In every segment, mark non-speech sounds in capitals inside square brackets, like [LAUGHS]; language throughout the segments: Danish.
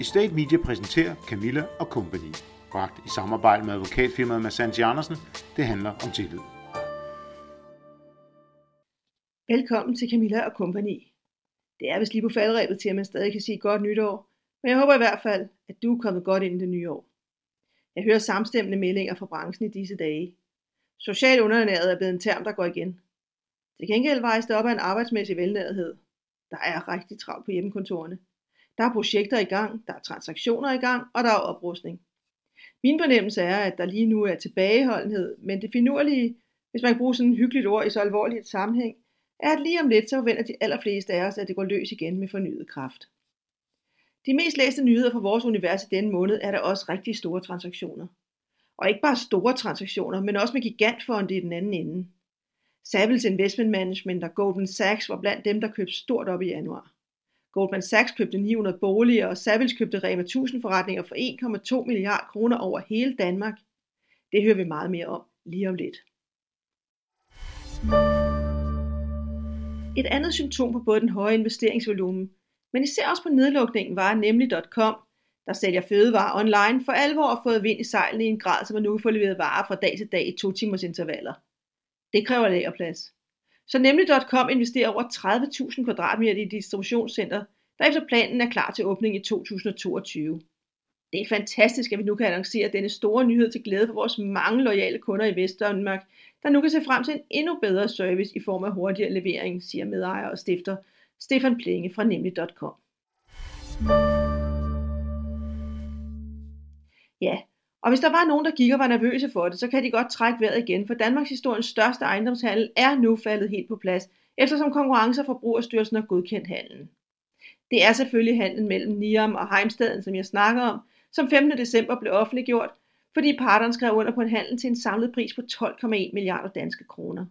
Estate Media præsenterer Camilla og Company, bragt i samarbejde med advokatfirmaet Massanti Andersen. Det handler om tillid. Velkommen til Camilla og Company. Det er vist lige på faldrebet til, at man stadig kan sige godt nytår, men jeg håber i hvert fald, at du er kommet godt ind i det nye år. Jeg hører samstemmende meldinger fra branchen i disse dage. Social undernæret er blevet en term, der går igen. Til gengæld vejes det op af en arbejdsmæssig velnærethed. Der er rigtig travlt på hjemmekontorerne. Der er projekter i gang, der er transaktioner i gang, og der er oprustning. Min fornemmelse er, at der lige nu er tilbageholdenhed, men det finurlige, hvis man kan bruge sådan et hyggeligt ord i så alvorligt et sammenhæng, er, at lige om lidt, så forventer de allerfleste af os, at det går løs igen med fornyet kraft. De mest læste nyheder fra vores univers i denne måned er der også rigtig store transaktioner. Og ikke bare store transaktioner, men også med gigantfonde i den anden ende. Savills Investment Management og Goldman Sachs var blandt dem, der købte stort op i januar. Goldman Sachs købte 900 boliger, og Savills købte Rema 1000 forretninger for 1,2 milliard kroner over hele Danmark. Det hører vi meget mere om lige om lidt. Et andet symptom på både den høje investeringsvolumen, men især også på nedlukningen var nemlig.com, der sælger fødevarer online, for alvor har fået vind i sejlene i en grad, så man nu kan få leveret varer fra dag til dag i to timers intervaller. Det kræver lagerplads. Så nemlig.com investerer over 30.000 kvadratmeter i distributionscenter, der efter planen er klar til åbning i 2022. Det er fantastisk, at vi nu kan annoncere denne store nyhed til glæde for vores mange loyale kunder i Vestdanmark, der nu kan se frem til en endnu bedre service i form af hurtigere levering, siger medejer og stifter Stefan Plinge fra nemlig.com. Ja, og hvis der var nogen, der gik og var nervøse for det, så kan de godt trække vejret igen, for Danmarks historiens største ejendomshandel er nu faldet helt på plads, eftersom Konkurrence- og Forbrugerstyrelsen har godkendt handlen. Det er selvfølgelig handlen mellem Niam og Heimstaden, som jeg snakker om, som 15. december blev offentliggjort, fordi parterne skrev under på en handel til en samlet pris på 12,1 milliarder danske kroner.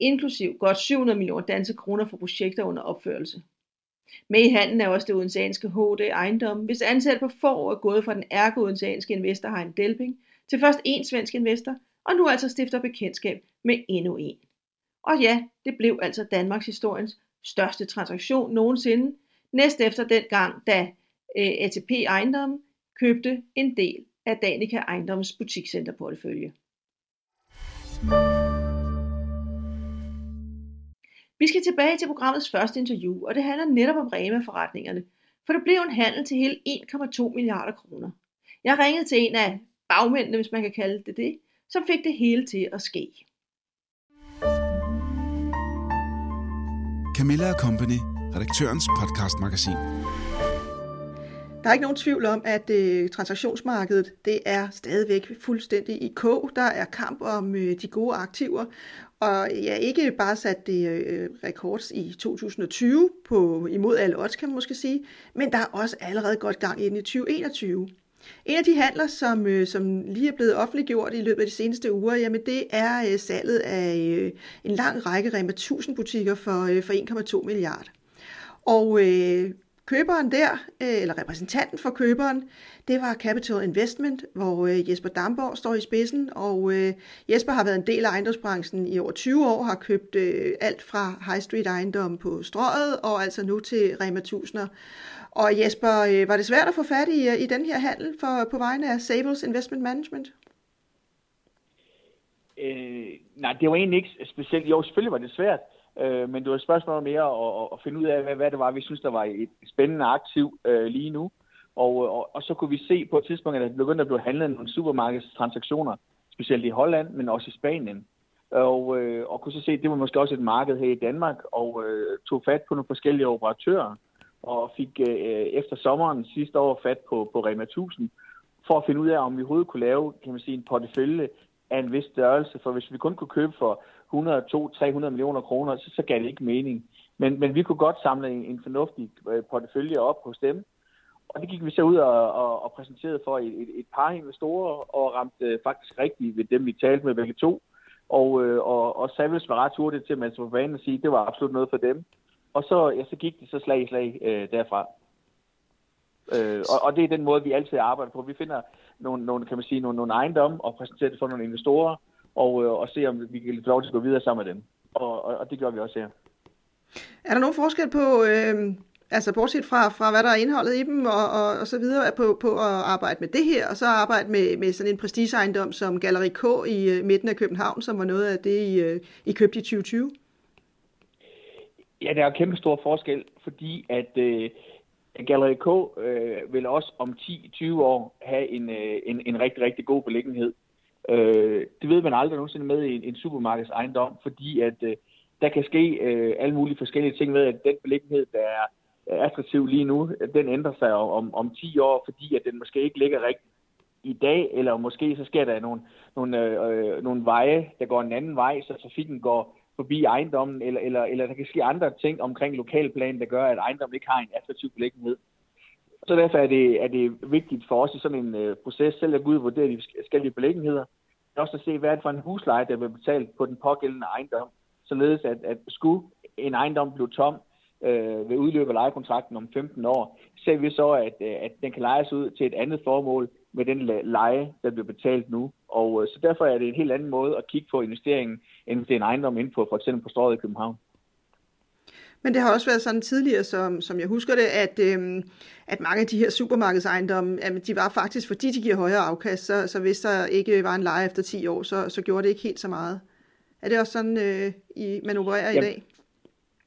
Inklusiv godt 700 millioner danske kroner for projekter under opførelse. Med i handlen er også det odenseanske HD Ejendom, hvis ansat på få år er gået fra den ærke odenseanske investor Hein Delping til først en svensk investor, og nu altså stifter bekendtskab med endnu en. Og ja, det blev altså Danmarks historiens største transaktion nogensinde, næst efter den gang, da øh, ATP Ejendom købte en del af Danica Ejendoms butikscenterportefølje. Vi skal tilbage til programmets første interview, og det handler netop om Rema-forretningerne, for det blev en handel til hele 1,2 milliarder kroner. Jeg ringede til en af bagmændene, hvis man kan kalde det det, som fik det hele til at ske. Camilla Company, redaktørens podcastmagasin. Der er ikke nogen tvivl om, at øh, transaktionsmarkedet det er stadigvæk fuldstændig i kog. Der er kamp om øh, de gode aktiver, og ja, ikke bare sat det øh, rekords i 2020 på imod alle odds, kan man måske sige, men der er også allerede godt gang ind i 2021. En af de handler, som, øh, som lige er blevet offentliggjort i løbet af de seneste uger, jamen det er øh, salget af øh, en lang række Rema 1000 butikker for, øh, for 1,2 milliarder. Og øh, køberen der, øh, eller repræsentanten for køberen, det var Capital Investment, hvor øh, Jesper Damborg står i spidsen, og øh, Jesper har været en del af ejendomsbranchen i over 20 år, har købt alt fra High Street ejendom på strøget, og altså nu til Rema 1000'er. Og Jesper, var det svært at få fat i, i den her handel for, på vegne af Sables Investment Management? Øh, nej, det var egentlig ikke specielt. Jo, selvfølgelig var det svært. Øh, men det var et spørgsmål mere at, at finde ud af, hvad, hvad det var, vi synes, der var et spændende aktiv øh, lige nu. Og, øh, og, og så kunne vi se på et tidspunkt, at der begyndte at blive handlet nogle supermarkedstransaktioner, specielt i Holland, men også i Spanien. Og, øh, og kunne så se, at det var måske også et marked her i Danmark, og øh, tog fat på nogle forskellige operatører, og fik øh, efter sommeren sidste år fat på, på Rema 1000, for at finde ud af, om vi overhovedet kunne lave kan man sige, en portefølje af en vis størrelse. For hvis vi kun kunne købe for 100-200-300 millioner kroner, så, så gav det ikke mening. Men, men vi kunne godt samle en, en fornuftig øh, portefølje op hos dem. Og det gik vi så ud og, og, og præsenterede for et, et, et par investorer, og ramte øh, faktisk rigtigt ved dem, vi talte med begge to. Og, øh, og, og Savils var ret hurtigt til, at man var banen at sige, at det var absolut noget for dem. Og så, ja, så gik det så slag i slag øh, derfra. Øh, og, og det er den måde, vi altid arbejder på. Vi finder nogle, nogle, kan man sige, nogle, nogle ejendomme og præsenterer det for nogle investorer, og, øh, og se, om vi kan få lov til at gå videre sammen med dem. Og, og, og det gør vi også her. Er der nogen forskel på, øh, Altså bortset fra, fra hvad der er indholdet i dem og, og, og så videre, på, på at arbejde med det her, og så arbejde med, med sådan en prestigeejendom som Galleri K i uh, midten af København, som var noget af det, I, uh, I købte i 2020? Ja, der er kæmpe stor forskel, fordi at uh, Galleri K uh, vil også om 10-20 år have en, uh, en, en rigtig, rigtig god beliggenhed. Øh, det ved man aldrig nogensinde med i en, en supermarkedsejendom, fordi at øh, der kan ske øh, alle mulige forskellige ting med, at den beliggenhed, der er attraktiv lige nu, den ændrer sig om, om 10 år, fordi at den måske ikke ligger rigtigt i dag, eller måske så sker der nogle, nogle, øh, øh, nogle veje, der går en anden vej, så trafikken går forbi ejendommen, eller, eller, eller der kan ske andre ting omkring lokalplanen, der gør, at ejendommen ikke har en attraktiv beliggenhed. Så derfor er det, er det vigtigt for os i sådan en øh, proces selv at gå ud og vurdere de forskellige beliggenheder. Også at se, hvad er det for en husleje, der bliver betalt på den pågældende ejendom således at, at skulle en ejendom blive tom øh, ved udløb af lejekontrakten om 15 år, ser vi så, at, øh, at den kan lejes ud til et andet formål med den leje, der bliver betalt nu. Og øh, så derfor er det en helt anden måde at kigge på investeringen, end det er en ejendom ind på for eksempel på Strøget i København. Men det har også været sådan tidligere, som, som jeg husker det, at, øhm, at mange af de her supermarkedsejendomme, jamen, de var faktisk, fordi de giver højere afkast, så, så hvis der ikke var en leje efter 10 år, så, så gjorde det ikke helt så meget. Er det også sådan, øh, I manøvrerer ja, i dag?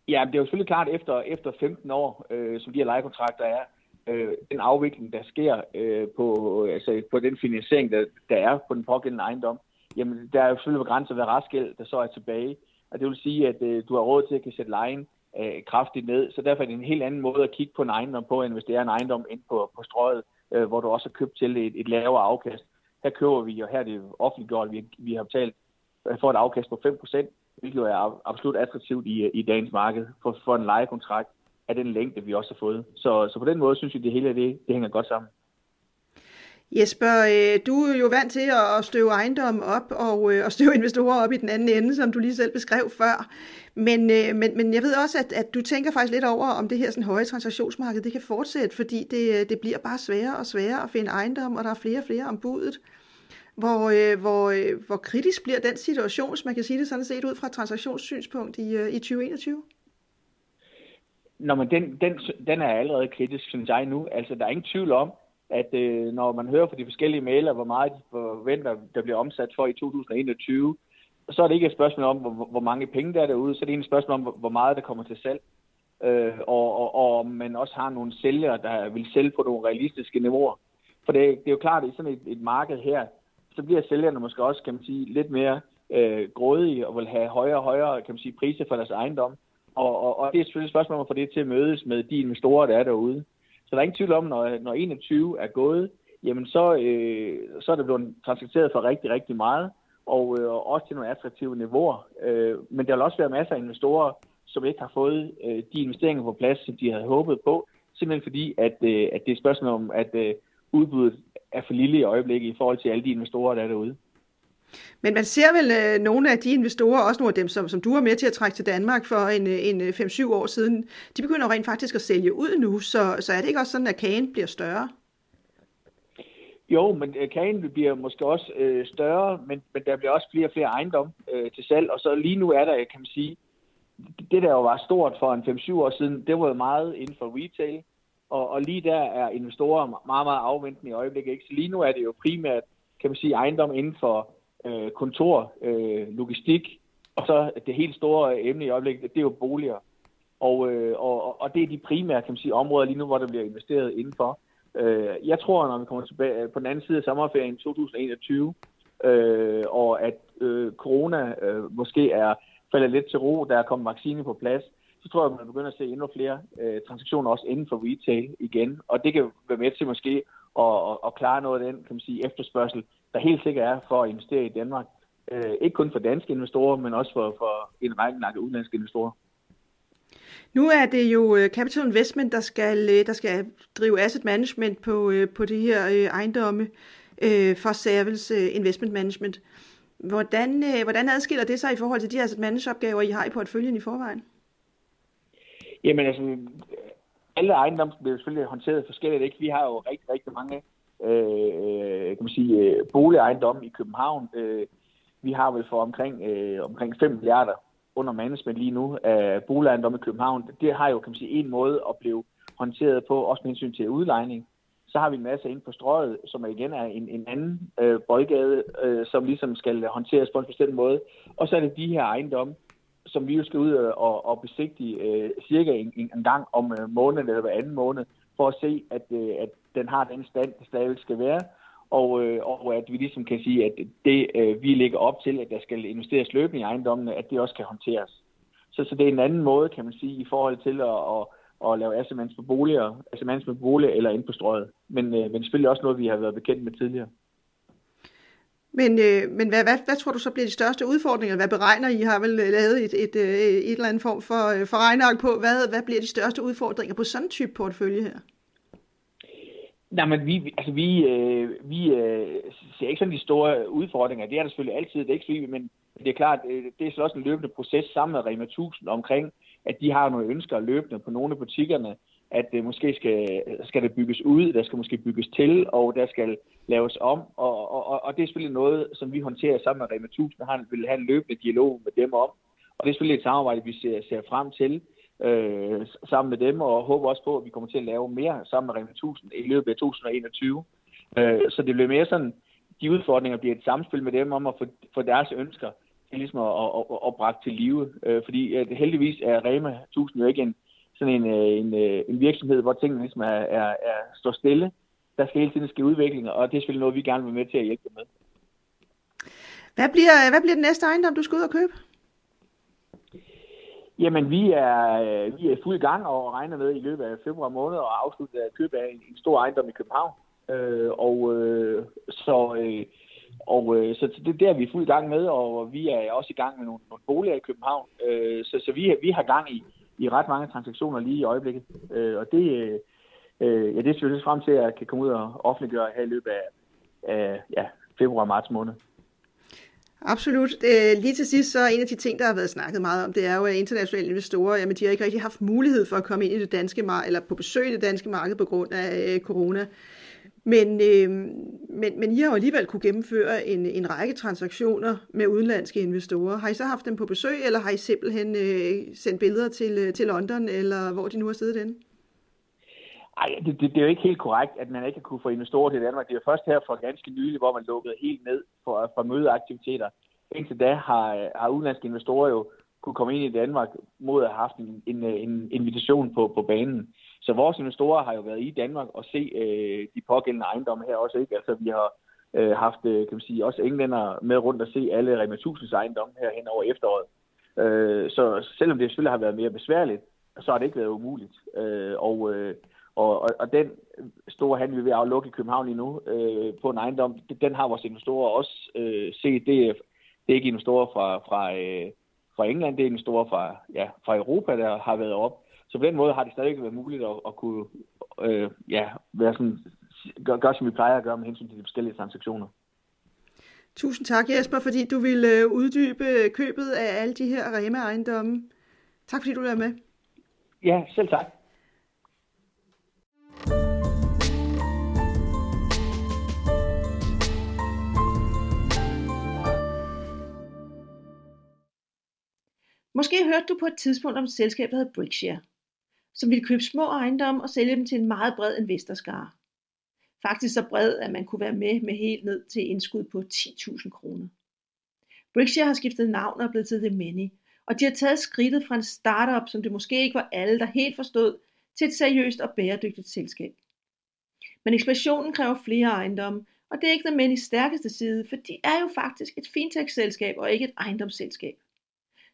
Ja, det er jo selvfølgelig klart, efter, efter 15 år, øh, som de her lejekontrakter er, øh, den afvikling, der sker øh, på, altså på den finansiering, der, der er på den pågældende ejendom, jamen der er jo selvfølgelig begrænset, hvad restgæld, der så er tilbage. Og det vil sige, at øh, du har råd til at kan sætte lejen øh, kraftigt ned, så derfor er det en helt anden måde at kigge på en ejendom på, end hvis det er en ejendom ind på, på strøget, øh, hvor du også har købt til et, et lavere afkast. Her køber vi, og her er det offentliggjort, vi, vi har betalt øh, får et afkast på 5%, hvilket er absolut attraktivt i, øh, i dagens marked for, for en lejekontrakt af den længde, vi også har fået. Så, så på den måde synes jeg, det hele det, det hænger godt sammen. Jesper, øh, du er jo vant til at støve ejendom op og, øh, og støve investorer op i den anden ende, som du lige selv beskrev før. Men, øh, men, men jeg ved også, at, at du tænker faktisk lidt over, om det her sådan høje transaktionsmarked det kan fortsætte, fordi det, det bliver bare sværere og sværere at finde ejendom, og der er flere og flere om budet. Hvor, hvor, hvor kritisk bliver den situation, hvis man kan sige det sådan set, ud fra et transaktionssynspunkt i, i 2021? Nå, men den, den, den er allerede kritisk, synes jeg nu. Altså, der er ingen tvivl om, at øh, når man hører fra de forskellige mailer, hvor meget de forventer, der bliver omsat for i 2021, så er det ikke et spørgsmål om, hvor, hvor mange penge der er derude, så er det et spørgsmål om, hvor meget der kommer til salg. Øh, og, og, og man også har nogle sælgere, der vil sælge på nogle realistiske niveauer. For det, det er jo klart, at i sådan et, et marked her, så bliver sælgerne måske også, kan man sige, lidt mere øh, grådige og vil have højere og højere, kan man sige, priser for deres ejendom. Og, og, og det er selvfølgelig et spørgsmål om at få det til at mødes med de investorer, der er derude. Så der er ingen tvivl om, når, når 21 er gået, jamen så, øh, så er det blevet transakteret for rigtig, rigtig meget, og øh, også til nogle attraktive niveauer. Øh, men der vil også være masser af investorer, som ikke har fået øh, de investeringer på plads, som de havde håbet på, simpelthen fordi, at, øh, at det er et spørgsmål om, at øh, udbuddet er for lille i øjeblikket i forhold til alle de investorer, der er derude. Men man ser vel øh, nogle af de investorer, også nogle af dem, som, som du var med til at trække til Danmark for en, øh, en øh, 5-7 år siden, de begynder rent faktisk at sælge ud nu, så, så er det ikke også sådan, at kagen bliver større? Jo, men øh, kagen bliver måske også øh, større, men, men der bliver også flere og flere ejendom øh, til salg, og så lige nu er der, kan man sige, det der jo var stort for en 5-7 år siden, det var jo meget inden for retail, og, og lige der er investorer meget, meget afventende i øjeblikket. Ikke? Så lige nu er det jo primært, kan man sige, ejendom inden for øh, kontor, øh, logistik, og så det helt store emne i øjeblikket, det er jo boliger. Og, øh, og, og det er de primære, kan man sige, områder lige nu, hvor der bliver investeret indenfor. Øh, jeg tror, når vi kommer tilbage øh, på den anden side af sommerferien 2021, øh, og at øh, corona øh, måske er faldet lidt til ro, der er kommet vaccine på plads, så tror jeg, at man begynder at se endnu flere øh, transaktioner også inden for retail igen. Og det kan være med til måske at, at, at klare noget af den kan man sige, efterspørgsel, der helt sikkert er for at investere i Danmark. Øh, ikke kun for danske investorer, men også for, for en række udenlandske investorer. Nu er det jo øh, Capital Investment, der skal, øh, der skal drive asset management på, øh, på de her ejendomme for Service Investment Management. Hvordan, hvordan adskiller det sig i forhold til de asset management opgaver, I har i portføljen i forvejen? Jamen altså, alle ejendomme bliver selvfølgelig håndteret forskelligt. Ikke? Vi har jo rigtig, rigtig mange Øh, øh, kan man sige, øh, boligejendomme i København. Øh, vi har vel for omkring, øh, omkring 5 milliarder under management lige nu af boligejendomme i København, det har jo, kan man sige, en måde at blive håndteret på, også med hensyn til udlejning. Så har vi en masse inde på strøget, som igen er en, en anden øh, boldgade, øh, som ligesom skal håndteres på en bestemt måde. Og så er det de her ejendomme, som vi jo skal ud og, og besigtige øh, cirka en, en gang om øh, måneden eller hver anden måned, for at se, at, øh, at den har den stand, det stadig skal være, og, øh, og at vi ligesom kan sige, at det, øh, vi lægger op til, at der skal investeres løbende i ejendommene, at det også kan håndteres. Så, så det er en anden måde, kan man sige, i forhold til at, at, at lave asset på boliger, asset på boliger eller ind på strøget. Men, øh, men selvfølgelig også noget, vi har været bekendt med tidligere. Men, øh, men hvad, hvad, hvad tror du så bliver de største udfordringer? Hvad beregner I? har vel øh, lavet et, et, et, et eller andet form for, øh, for regneark på. Hvad, hvad bliver de største udfordringer på sådan en type portefølje her? Nej, men vi, altså vi, øh, vi øh, ser ikke sådan de store udfordringer. Det er der selvfølgelig altid, det er ikke fordi, men det er klart, det er så også en løbende proces sammen med Rema 1000 omkring, at de har nogle ønsker løbende på nogle af butikkerne, at det måske skal, skal det bygges ud, der skal måske bygges til, og der skal laves om, og, og, og det er selvfølgelig noget, som vi håndterer sammen med Rema 1000, og vil have en løbende dialog med dem om, og det er selvfølgelig et samarbejde, vi ser, ser frem til, øh, sammen med dem, og håber også på, at vi kommer til at lave mere sammen med Rema 1000 i løbet af 2021. Øh, så det bliver mere sådan, de udfordringer bliver et samspil med dem om at få, få deres ønsker til ligesom at, at, at, at bragt til live. Øh, fordi at heldigvis er Rema 1000 jo ikke en, sådan en, øh, en, øh, en virksomhed, hvor tingene ligesom er, er, er står stille. Der skal hele tiden ske udvikling, og det er selvfølgelig noget, vi gerne vil med til at hjælpe med. Hvad bliver, hvad bliver den næste ejendom, du skal ud og købe? Jamen, vi er, øh, vi er fuld i gang og regner med i løbet af februar måned at afslutte køb af en, en stor ejendom i København. Øh, og øh, så, øh, og øh, så det, det er vi fuld i gang med, og vi er også i gang med nogle, nogle boliger i København. Øh, så så vi, vi har gang i, i ret mange transaktioner lige i øjeblikket. Øh, og det, øh, øh ja, det ser selvfølgelig frem til, at jeg kan komme ud og offentliggøre her i løbet af, af ja, februar-marts måned. Absolut. Øh, lige til sidst, så er en af de ting, der har været snakket meget om, det er jo, at internationale investorer, jamen de har ikke rigtig haft mulighed for at komme ind i det danske marked, eller på besøg i det danske marked på grund af øh, corona. Men, øh, men, men I har jo alligevel kunne gennemføre en, en række transaktioner med udenlandske investorer. Har I så haft dem på besøg, eller har I simpelthen øh, sendt billeder til, øh, til London, eller hvor de nu har siddet henne? Ej, det, det, det er jo ikke helt korrekt, at man ikke har kunne få investorer til Danmark. Det er først her for ganske nylig, hvor man lukkede helt ned for, for mødeaktiviteter. Indtil da har, har udenlandske investorer jo kunne komme ind i Danmark mod at have haft en, en, en invitation på, på banen. Så vores investorer har jo været i Danmark og se øh, de pågældende ejendomme her også. Ikke? Altså vi har øh, haft øh, kan man sige, også englænder med rundt og se alle Rema 1000's ejendomme her hen over efteråret. Øh, så selvom det selvfølgelig har været mere besværligt, så har det ikke været umuligt. Øh, og, øh, og, og, og den store handel, vi vil aflukke i København lige nu øh, på en ejendom, den har vores investorer også øh, set. Det er, det er ikke investorer fra, fra, øh, fra England, det er investorer fra, ja, fra Europa, der har været op. Så på den måde har det stadig været muligt at, at kunne øh, ja, være sådan, gøre, gør, som vi plejer at gøre med hensyn til de forskellige transaktioner. Tusind tak Jesper, fordi du ville øh, uddybe købet af alle de her Rema-ejendomme. Tak fordi du er med. Ja, selv tak. Måske hørte du på et tidspunkt om et selskab, der hedder Brickshare, som ville købe små ejendomme og sælge dem til en meget bred investorskare. Faktisk så bred, at man kunne være med med helt ned til indskud på 10.000 kroner. Brickshare har skiftet navn og er blevet til The Many, og de har taget skridtet fra en startup, som det måske ikke var alle, der helt forstod, til et seriøst og bæredygtigt selskab. Men ekspansionen kræver flere ejendomme, og det er ikke The Many stærkeste side, for de er jo faktisk et fintech-selskab og ikke et ejendomsselskab.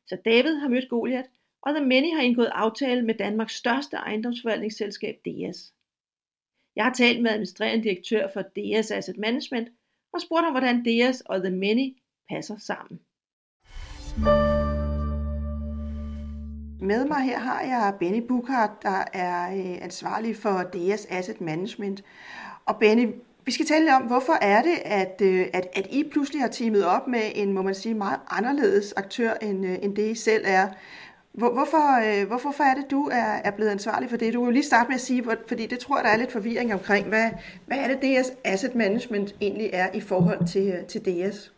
Så David har mødt Goliath, og The Many har indgået aftale med Danmarks største ejendomsforvaltningsselskab DS. Jeg har talt med administrerende direktør for DS Asset Management og spurgt ham, hvordan DS og The Many passer sammen. Med mig her har jeg Benny Bukhardt, der er øh, ansvarlig for DS Asset Management. Og Benny, vi skal tale om, hvorfor er det, at, øh, at, at I pludselig har teamet op med en, må man sige, meget anderledes aktør, end, øh, end det I selv er. Hvor, hvorfor, øh, hvorfor, er det, du er, er blevet ansvarlig for det? Du kan jo lige starte med at sige, fordi det tror jeg, der er lidt forvirring omkring. Hvad, hvad er det, DS Asset Management egentlig er i forhold til, til DS?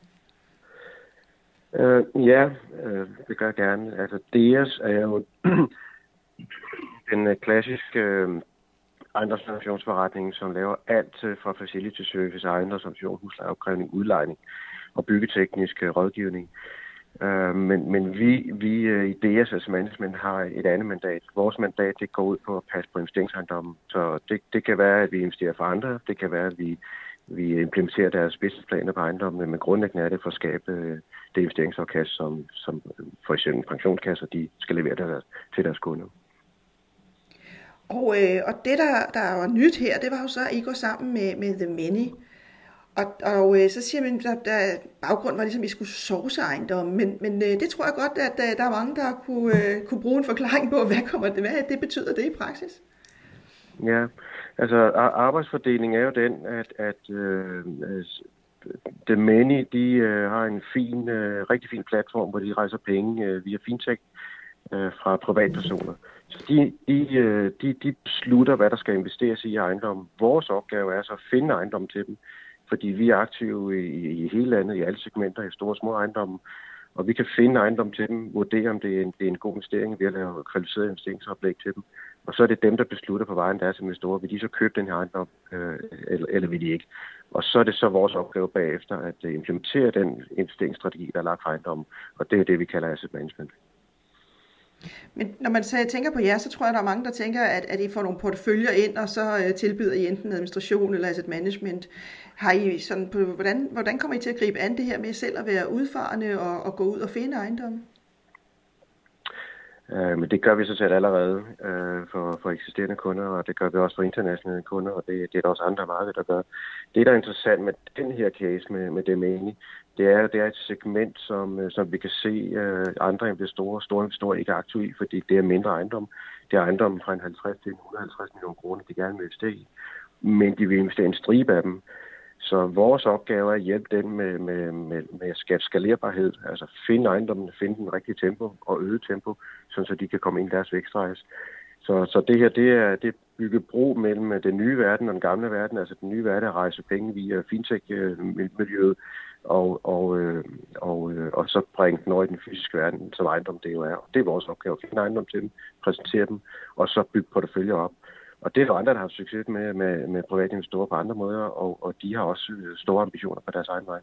Uh, ja, uh, det gør jeg gerne. Altså, DS er jo [CLEARS THROAT] den klassiske ejendomsfinansieringsforretning, som laver alt fra facility service, ejendomsoption, huslejeopkrævning, udlejning og byggeteknisk øh, rådgivning. Øh, men, men vi, vi øh, i i DSS Management har et andet mandat. Vores mandat det går ud på at passe på investeringsejendommen. Så det, det kan være, at vi investerer for andre. Det kan være, at vi, vi implementerer deres businessplaner på ejendommene. Men grundlæggende er det for at skabe det investeringsafkast, som, som for eksempel pensionskasser de skal levere der, til deres kunder. Og, øh, og det, der, der var nyt her, det var jo så, at I går sammen med, med The Many. Og, og øh, så siger man, at der, baggrund var ligesom, at I skulle sovse ejendommen. Men, men øh, det tror jeg godt, at øh, der er mange, der kunne, øh, kunne bruge en forklaring på, hvad, kommer det, hvad det betyder det i praksis. Ja, altså arbejdsfordeling er jo den, at, at øh, The Many, de øh, har en fin, øh, rigtig fin platform, hvor de rejser penge øh, via fintech øh, Øh, fra privatpersoner. Så de, de, øh, de, de beslutter, hvad der skal investeres i ejendommen. Vores opgave er så at finde ejendom til dem, fordi vi er aktive i, i hele landet, i alle segmenter, i store og små ejendomme, og vi kan finde ejendom til dem, vurdere, om det er en, det er en god investering, vi har lavet kvalificeret investeringsoplæg til dem. Og så er det dem, der beslutter på vejen deres investorer, vil de så købe den her ejendom, øh, eller, eller vil de ikke. Og så er det så vores opgave bagefter at øh, implementere den investeringsstrategi, der er lagt for ejendommen, og det er det, vi kalder asset management. Men når man tænker på jer, så tror jeg, der er mange, der tænker, at, at I får nogle porteføljer ind, og så øh, tilbyder I enten administration eller asset management. Har I sådan på, hvordan, hvordan kommer I til at gribe an det her med selv at være udfarende og, og gå ud og finde ejendomme? Øh, men det gør vi så set allerede øh, for, for eksisterende kunder, og det gør vi også for internationale kunder, og det, det er der også andre markeder, der gør. Det, der er interessant med den her case med, med Demani, det er, det er et segment, som, øh, som vi kan se øh, andre investorer, store investorer ikke er aktive i, fordi det er mindre ejendom. Det er ejendom fra en 50 til 150 millioner kroner, de gerne vil investere i. Men de vil investere en stribe af dem. Så vores opgave er at hjælpe dem med, med, med, med at skabe skalerbarhed, altså finde ejendommen, finde den rigtige tempo og øge tempo, så de kan komme ind i deres vækstrejse. Så, så det her, det er, det er bygge bro mellem øh, den nye verden og den gamle verden, altså den nye verden at rejse penge via fintech-miljøet, øh, og, og, øh, og, øh, og så bringe den over i den fysiske verden, som ejendom det jo er. Og det er vores opgave at finde ejendom til dem, præsentere dem, og så bygge porteføljer op. Og det er der andre, der har succes med, med, med private investorer på andre måder, og, og de har også store ambitioner på deres egen vej.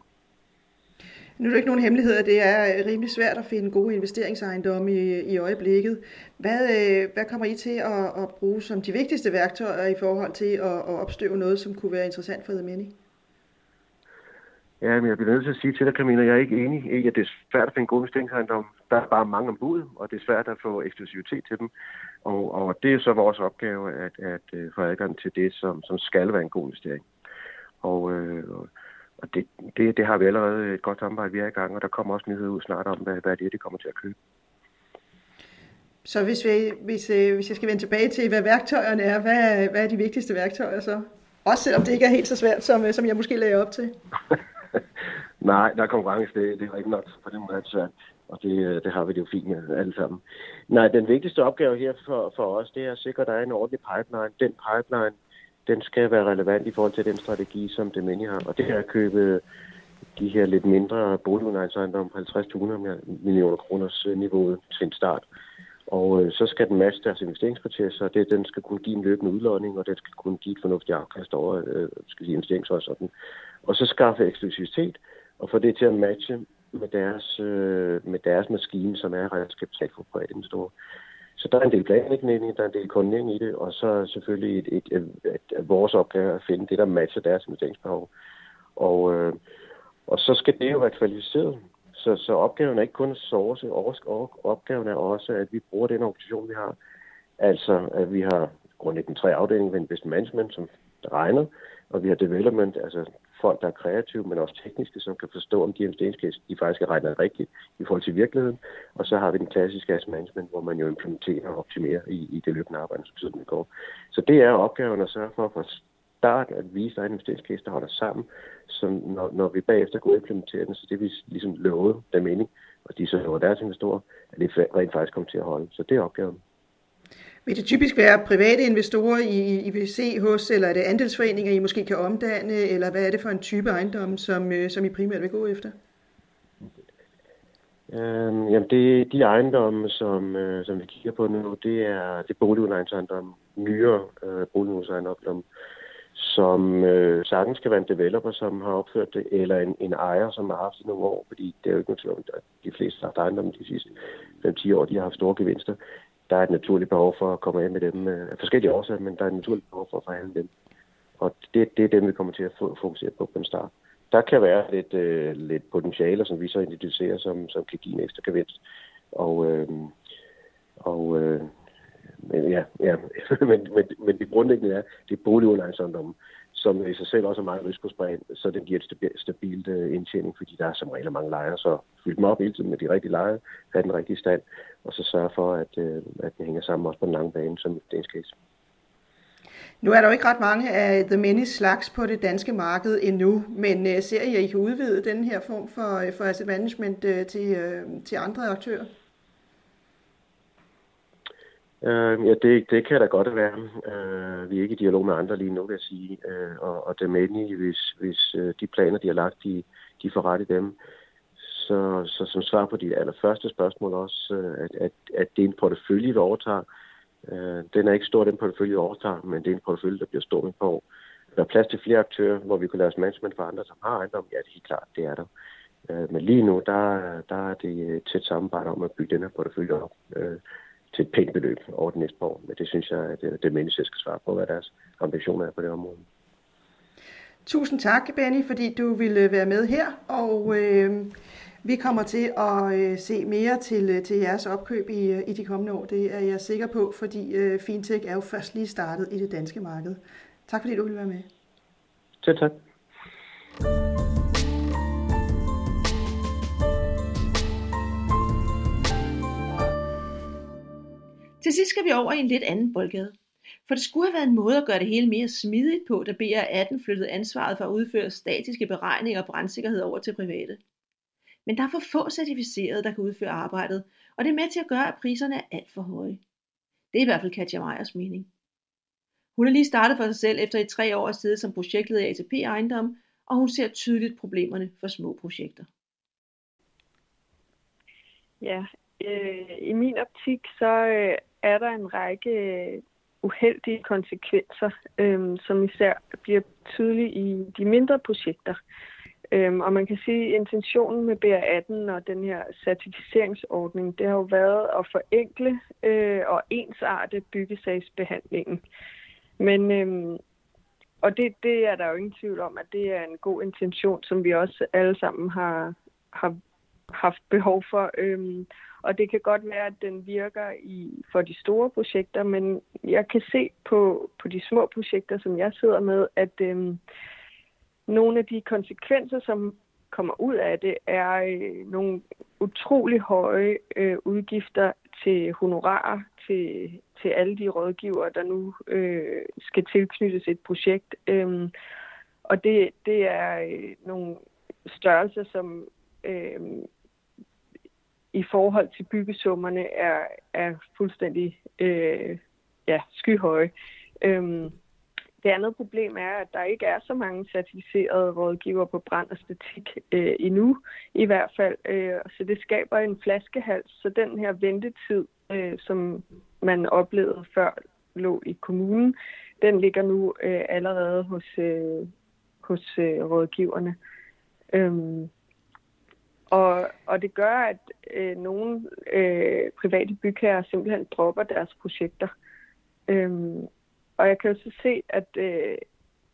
Nu er det ikke nogen hemmelighed, at det er rimelig svært at finde gode investeringsejendomme i, i øjeblikket. Hvad, øh, hvad kommer I til at, at bruge som de vigtigste værktøjer i forhold til at, at opstøve noget, som kunne være interessant for Many? Ja, men jeg bliver nødt til at sige til dig, Camilla, jeg er ikke enig i, at det er svært at finde gode investeringsejendom. Der er bare mange ombud, og det er svært at få eksklusivitet til dem. Og, og det er så vores opgave at, at, øh, få adgang til det, som, som skal være en god investering. Og, øh, og det, det, det har vi allerede et godt samarbejde, vi er i gang, og der kommer også nyheder ud snart om, hvad, hvad det er, de kommer til at købe. Så hvis, vi, hvis, øh, hvis jeg skal vende tilbage til, hvad værktøjerne er, hvad, hvad er de vigtigste værktøjer så? Også selvom det ikke er helt så svært, som, som jeg måske lagde op til. [LAUGHS] Nej, der er konkurrence, det, det er ikke nok, for det må være svært. Og det, øh, det har vi det jo fint med alle sammen. Nej, den vigtigste opgave her for, for os, det er at sikre, at der er en ordentlig pipeline. Den pipeline, den skal være relevant i forhold til den strategi, som Demeni har. Og det er at købe de her lidt mindre boligudlejningsejendomme på 50-100 millioner kroners øh, niveau til en start. Og øh, så skal den matche deres investeringsproces, og det, den skal kunne give en løbende udlåning, og den skal kunne give et fornuftigt afkast over øh, skal sige, investeringshorisonten. Og så skaffe eksklusivitet, og få det til at matche med deres, øh, med deres maskine, som er redskabstal for private investorer. Så der er en del planlægning, der er en del koordinering i det, og så selvfølgelig et, et, et, et, et, vores opgave at finde det, der matcher deres investeringsbehov. Og, øh, og så skal det jo være kvalificeret. Så, så opgaven er ikke kun at source, opgaven er også, at vi bruger den organisation, vi har. Altså, at vi har grundlæggende tre afdelinger ved Investment Management, som regner, og vi har development, altså folk, der er kreative, men også tekniske, som kan forstå, om de investeringscase, de faktisk er regnet rigtigt i forhold til virkeligheden. Og så har vi den klassiske asset management, hvor man jo implementerer og optimerer i, i det løbende arbejde, som tiden går. Så det er opgaven at sørge for, fra start at vise, at der er en investeringscase, der holder sammen, så når, når vi bagefter går og implementerer den, så det vi ligesom lovede der mening, og de så lover deres investorer, at det rent faktisk kommer til at holde. Så det er opgaven. Vil det typisk være private investorer, I, I vil se hos, eller er det andelsforeninger, I måske kan omdanne, eller hvad er det for en type ejendom, som, øh, som I primært vil gå efter? Øhm, jamen, det, de ejendomme, som, øh, som vi kigger på nu, det er, det er boligudlejningsejendomme, nyere øh, boligudlejningsejendomme, som øh, sagtens kan være en developer, som har opført det, eller en, en ejer, som har haft det nogle år, fordi det er jo ikke noget tvivl, at de fleste har haft ejendomme de sidste 5-10 år, de har haft store gevinster. Der er et naturligt behov for at komme af med dem øh, af forskellige årsager, men der er et naturligt behov for at forhandle dem. Og det, det er dem, vi kommer til at fokusere på på en start der kan være lidt, øh, lidt potentialer, som vi så identificerer, som, som kan give en ekstra gevinst. Og, øh, og øh, men, ja, ja. [LAUGHS] men, men, men det grundlæggende er, det er boligudlejningsejendommen, som i sig selv også er meget risikospredt, så den giver et stabilt, øh, indtjening, fordi der er som regel mange lejere, så fyld dem op hele tiden med de rigtige lejre, have den rigtige stand, og så sørge for, at, øh, at den hænger sammen også på den lange bane, som det case. Nu er der jo ikke ret mange af The Many slags på det danske marked endnu, men øh, ser I, at I kan udvide den her form for, for asset management til, til andre aktører? Øh, ja, det, det kan da godt være. Øh, vi er ikke i dialog med andre lige nu, vil jeg sige. Øh, og, og Many, hvis, hvis øh, de planer, de har lagt, de, de får ret i dem. Så, så som svar på dit allerførste spørgsmål også, øh, at, at, at det er en portefølje, vi overtager, Øh, den er ikke stor, den portefølje vi overtager, men det er en portefølje, der bliver stor med på. Der er plads til flere aktører, hvor vi kunne lave management for andre, som har ejendom. Ja, det er helt klart, det er der. Øh, men lige nu, der, der er det tæt samarbejde om at bygge den her portefølje op øh, til et pænt beløb over det næste år. Men det synes jeg, at det, det menneske skal svare på, hvad deres ambitioner er på det område. Tusind tak, Benny, fordi du ville være med her. Og øh, vi kommer til at øh, se mere til, øh, til jeres opkøb i, øh, i de kommende år. Det er jeg sikker på, fordi øh, Fintech er jo først lige startet i det danske marked. Tak fordi du ville være med. Selv tak. Til sidst skal vi over i en lidt anden boldgade. For det skulle have været en måde at gøre det hele mere smidigt på, da BR18 flyttede ansvaret for at udføre statiske beregninger og brandsikkerhed over til private. Men der er for få certificerede, der kan udføre arbejdet, og det er med til at gøre, at priserne er alt for høje. Det er i hvert fald Katja Meyers mening. Hun er lige startet for sig selv efter i tre år at sidde som projektleder i ATP Ejendom, og hun ser tydeligt problemerne for små projekter. Ja, øh, i min optik så øh, er der en række øh, uheldige konsekvenser, øhm, som især bliver tydelige i de mindre projekter. Øhm, og man kan sige, at intentionen med BR18 og den her certificeringsordning, det har jo været at forenkle øh, og ensarte byggesagsbehandlingen. Men, øhm, og det, det er der jo ingen tvivl om, at det er en god intention, som vi også alle sammen har, har haft behov for. Øhm, og det kan godt være, at den virker i, for de store projekter, men jeg kan se på, på de små projekter, som jeg sidder med, at øhm, nogle af de konsekvenser, som kommer ud af det, er øh, nogle utrolig høje øh, udgifter til honorarer til, til alle de rådgivere, der nu øh, skal tilknyttes et projekt. Øhm, og det, det er øh, nogle størrelser, som øh, i forhold til byggesummerne er, er fuldstændig øh, ja, skyhøje. Øhm, det andet problem er, at der ikke er så mange certificerede rådgiver på brand og statik øh, endnu, i hvert fald. Øh, så det skaber en flaskehals. Så den her ventetid, øh, som man oplevede før lå i kommunen, den ligger nu øh, allerede hos, øh, hos øh, rådgiverne. Øhm, og, og det gør, at øh, nogle øh, private bygherrer simpelthen dropper deres projekter. Øhm, og jeg kan jo så se, at øh,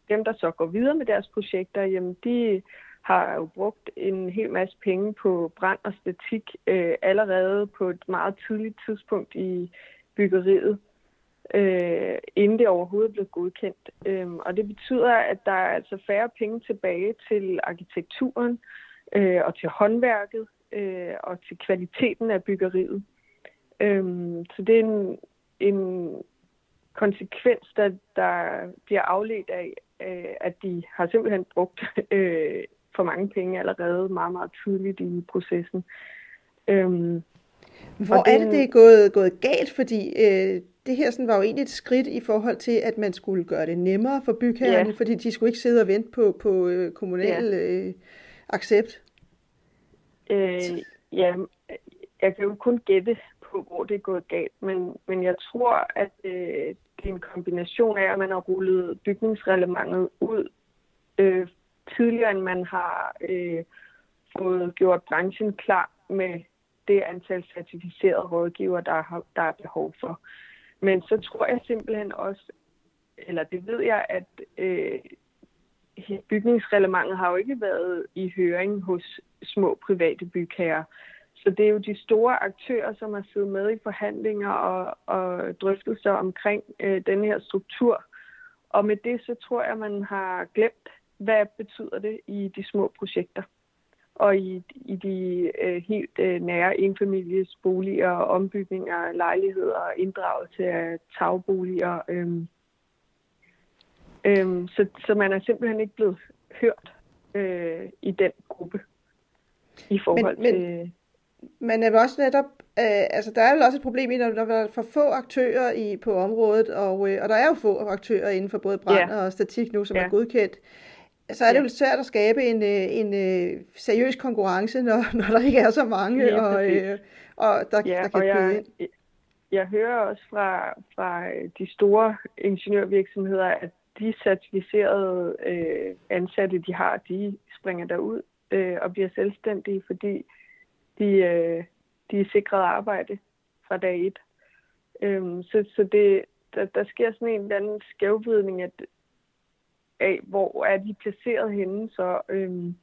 dem, der så går videre med deres projekter, jamen de har jo brugt en hel masse penge på brand og statik øh, allerede på et meget tidligt tidspunkt i byggeriet, øh, inden det overhovedet blev godkendt. Øhm, og det betyder, at der er altså færre penge tilbage til arkitekturen øh, og til håndværket øh, og til kvaliteten af byggeriet. Øh, så det er en, en konsekvens, der, der bliver afledt af, øh, at de har simpelthen brugt [LAUGHS] øh, for mange penge allerede meget, meget tydeligt i processen. Øhm, Hvor er det, det er gået, gået galt? Fordi øh, det her sådan, var jo egentlig et skridt i forhold til, at man skulle gøre det nemmere for bygherrerne, ja. fordi de skulle ikke sidde og vente på, på øh, kommunal ja. øh, accept. Øh, ja, jeg kan jo kun gætte på, hvor det er gået galt, men, men jeg tror, at øh, det er en kombination af, at man har rullet bygningsreglementet ud øh, tidligere, end man har øh, fået gjort branchen klar med det antal certificerede rådgiver, der, har, der er behov for. Men så tror jeg simpelthen også, eller det ved jeg, at øh, bygningsreglementet har jo ikke været i høring hos små private bygherrer. Så det er jo de store aktører, som har siddet med i forhandlinger og, og drøftelser omkring øh, den her struktur. Og med det, så tror jeg, man har glemt, hvad betyder det i de små projekter og i, i de øh, helt øh, nære enfamilies boliger, ombygninger, lejligheder, inddragelse af tagboliger. Øh, øh, så, så man er simpelthen ikke blevet hørt øh, i den gruppe i forhold men, til... Men, men er også netop, øh, altså der er vel også et problem i, når der er for få aktører i, på området, og, øh, og der er jo få aktører inden for både brand ja. og statik nu, som ja. er godkendt så er det jo svært at skabe en, øh, en, en øh, seriøs konkurrence, når, [LAUGHS] når der ikke er så mange, ja, og, øh, og der, ja, der kan og jeg, ind. Jeg hører også fra, fra de store ingeniørvirksomheder, at de certificerede øh, ansatte, de har, de springer derud øh, og bliver selvstændige, fordi de, øh, de er sikret arbejde fra dag et. Øh, så så det, der, der sker sådan en eller anden skævvidning, at af, hvor er de placeret henne. Så, øh,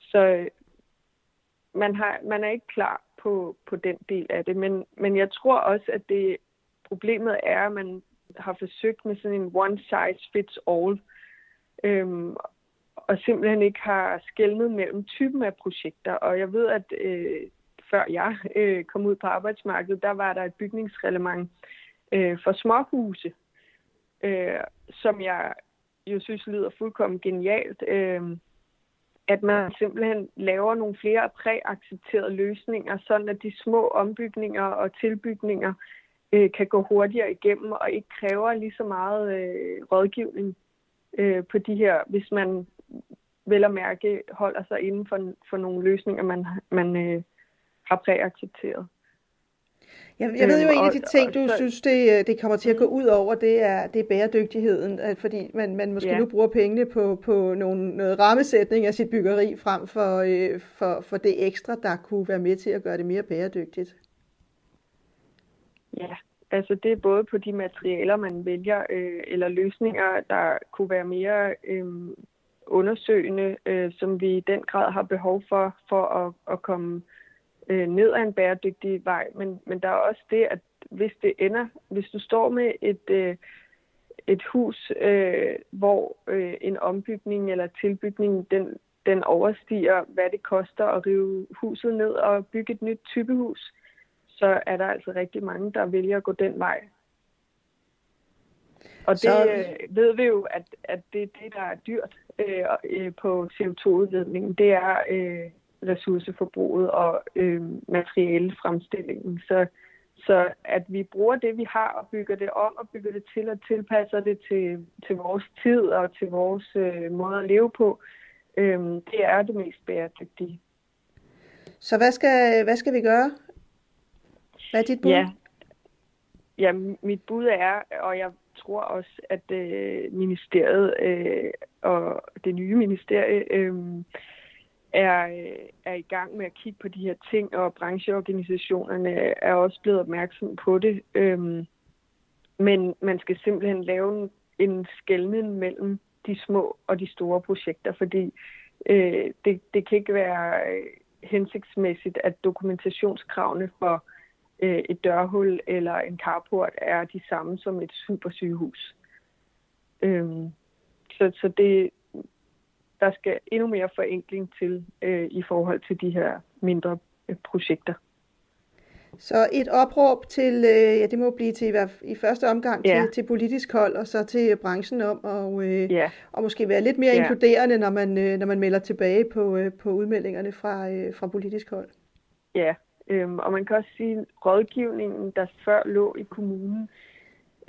så man, har, man er ikke klar på, på den del af det. Men, men jeg tror også, at det problemet er, at man har forsøgt med sådan en one size fits all. Øhm, og simpelthen ikke har skældnet mellem typen af projekter. Og jeg ved, at øh, før jeg øh, kom ud på arbejdsmarkedet, der var der et bygningsreglement øh, for småhuse, øh, som jeg jo synes lyder fuldkommen genialt, øh, at man simpelthen laver nogle flere præaccepterede løsninger, sådan at de små ombygninger og tilbygninger øh, kan gå hurtigere igennem og ikke kræver lige så meget øh, rådgivning øh, på de her, hvis man vel at mærke holder sig inden for, for nogle løsninger, man, man øh, har præaccepteret. Jeg, jeg ved jo, øhm, en af de ting, du synes, det, øh, det kommer til at gå ud over, det er, det er bæredygtigheden, fordi man, man måske ja. nu bruger pengene på, på nogle, noget rammesætning af sit byggeri, frem for, øh, for, for det ekstra, der kunne være med til at gøre det mere bæredygtigt. Ja, altså det er både på de materialer, man vælger, øh, eller løsninger, der kunne være mere øh, undersøgende, øh, som vi i den grad har behov for, for at, at komme øh, ned ad en bæredygtig vej, men, men der er også det, at hvis det ender, hvis du står med et, øh, et hus, øh, hvor øh, en ombygning eller tilbygning, den, den overstiger, hvad det koster at rive huset ned og bygge et nyt typehus, så er der altså rigtig mange, der vælger at gå den vej. Og det så... øh, ved vi jo, at, at det det, der er dyrt øh, øh på CO2-udledningen. Det er øh, ressourceforbruget og øh, materialefremstillingen. Så, så at vi bruger det, vi har, og bygger det om og bygger det til og tilpasser det til, til vores tid og til vores øh, måde at leve på, øh, det er det mest bæredygtige. Så hvad skal, hvad skal vi gøre? Hvad er dit bud? Ja, ja mit bud er, og jeg tror også, at øh, ministeriet øh, og det nye ministerie øh, er, øh, er i gang med at kigge på de her ting, og brancheorganisationerne er også blevet opmærksom på det. Øh, men man skal simpelthen lave en, en skældning mellem de små og de store projekter, fordi øh, det, det kan ikke være øh, hensigtsmæssigt, at dokumentationskravene for øh, et dørhul eller en carport er de samme som et supersygehus. Øhm, så, så det, der skal endnu mere forenkling til øh, i forhold til de her mindre øh, projekter. Så et opråb til, øh, ja det må blive til i første omgang ja. til, til politisk hold, og så til branchen om at øh, ja. og måske være lidt mere ja. inkluderende, når man, øh, når man melder tilbage på, øh, på udmeldingerne fra, øh, fra politisk hold. Ja, øhm, og man kan også sige, at rådgivningen, der før lå i kommunen,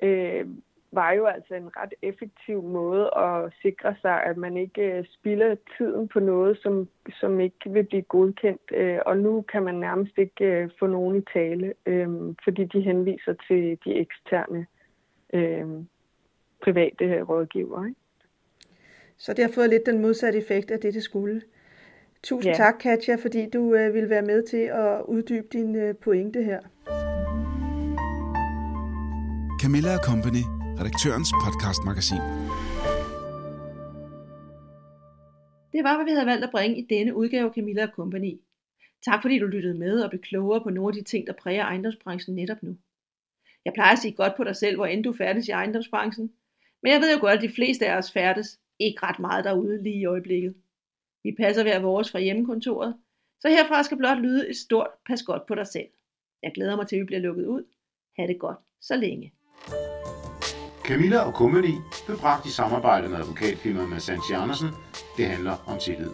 øh, var jo altså en ret effektiv måde at sikre sig, at man ikke øh, spilder tiden på noget, som, som ikke vil blive godkendt. Øh, og nu kan man nærmest ikke øh, få nogen i tale, øh, fordi de henviser til de eksterne øh, private rådgivere. Ikke? Så det har fået lidt den modsatte effekt af det, det skulle. Tusind ja. tak, Katja, fordi du øh, ville være med til at uddybe din øh, pointe her. Camilla Company, redaktørens podcastmagasin. Det var, hvad vi havde valgt at bringe i denne udgave af Camilla Company. Tak fordi du lyttede med og blev klogere på nogle af de ting, der præger ejendomsbranchen netop nu. Jeg plejer at sige godt på dig selv, hvor end du færdes i ejendomsbranchen. Men jeg ved jo godt, at de fleste af os færdes ikke ret meget derude lige i øjeblikket. Vi passer hver vores fra hjemmekontoret, så herfra skal blot lyde et stort pas godt på dig selv. Jeg glæder mig til, at vi bliver lukket ud. Ha' det godt så længe. Camilla og Company blev bragt i samarbejde med advokatfirmaet med Sanchi Andersen. Det handler om tillid.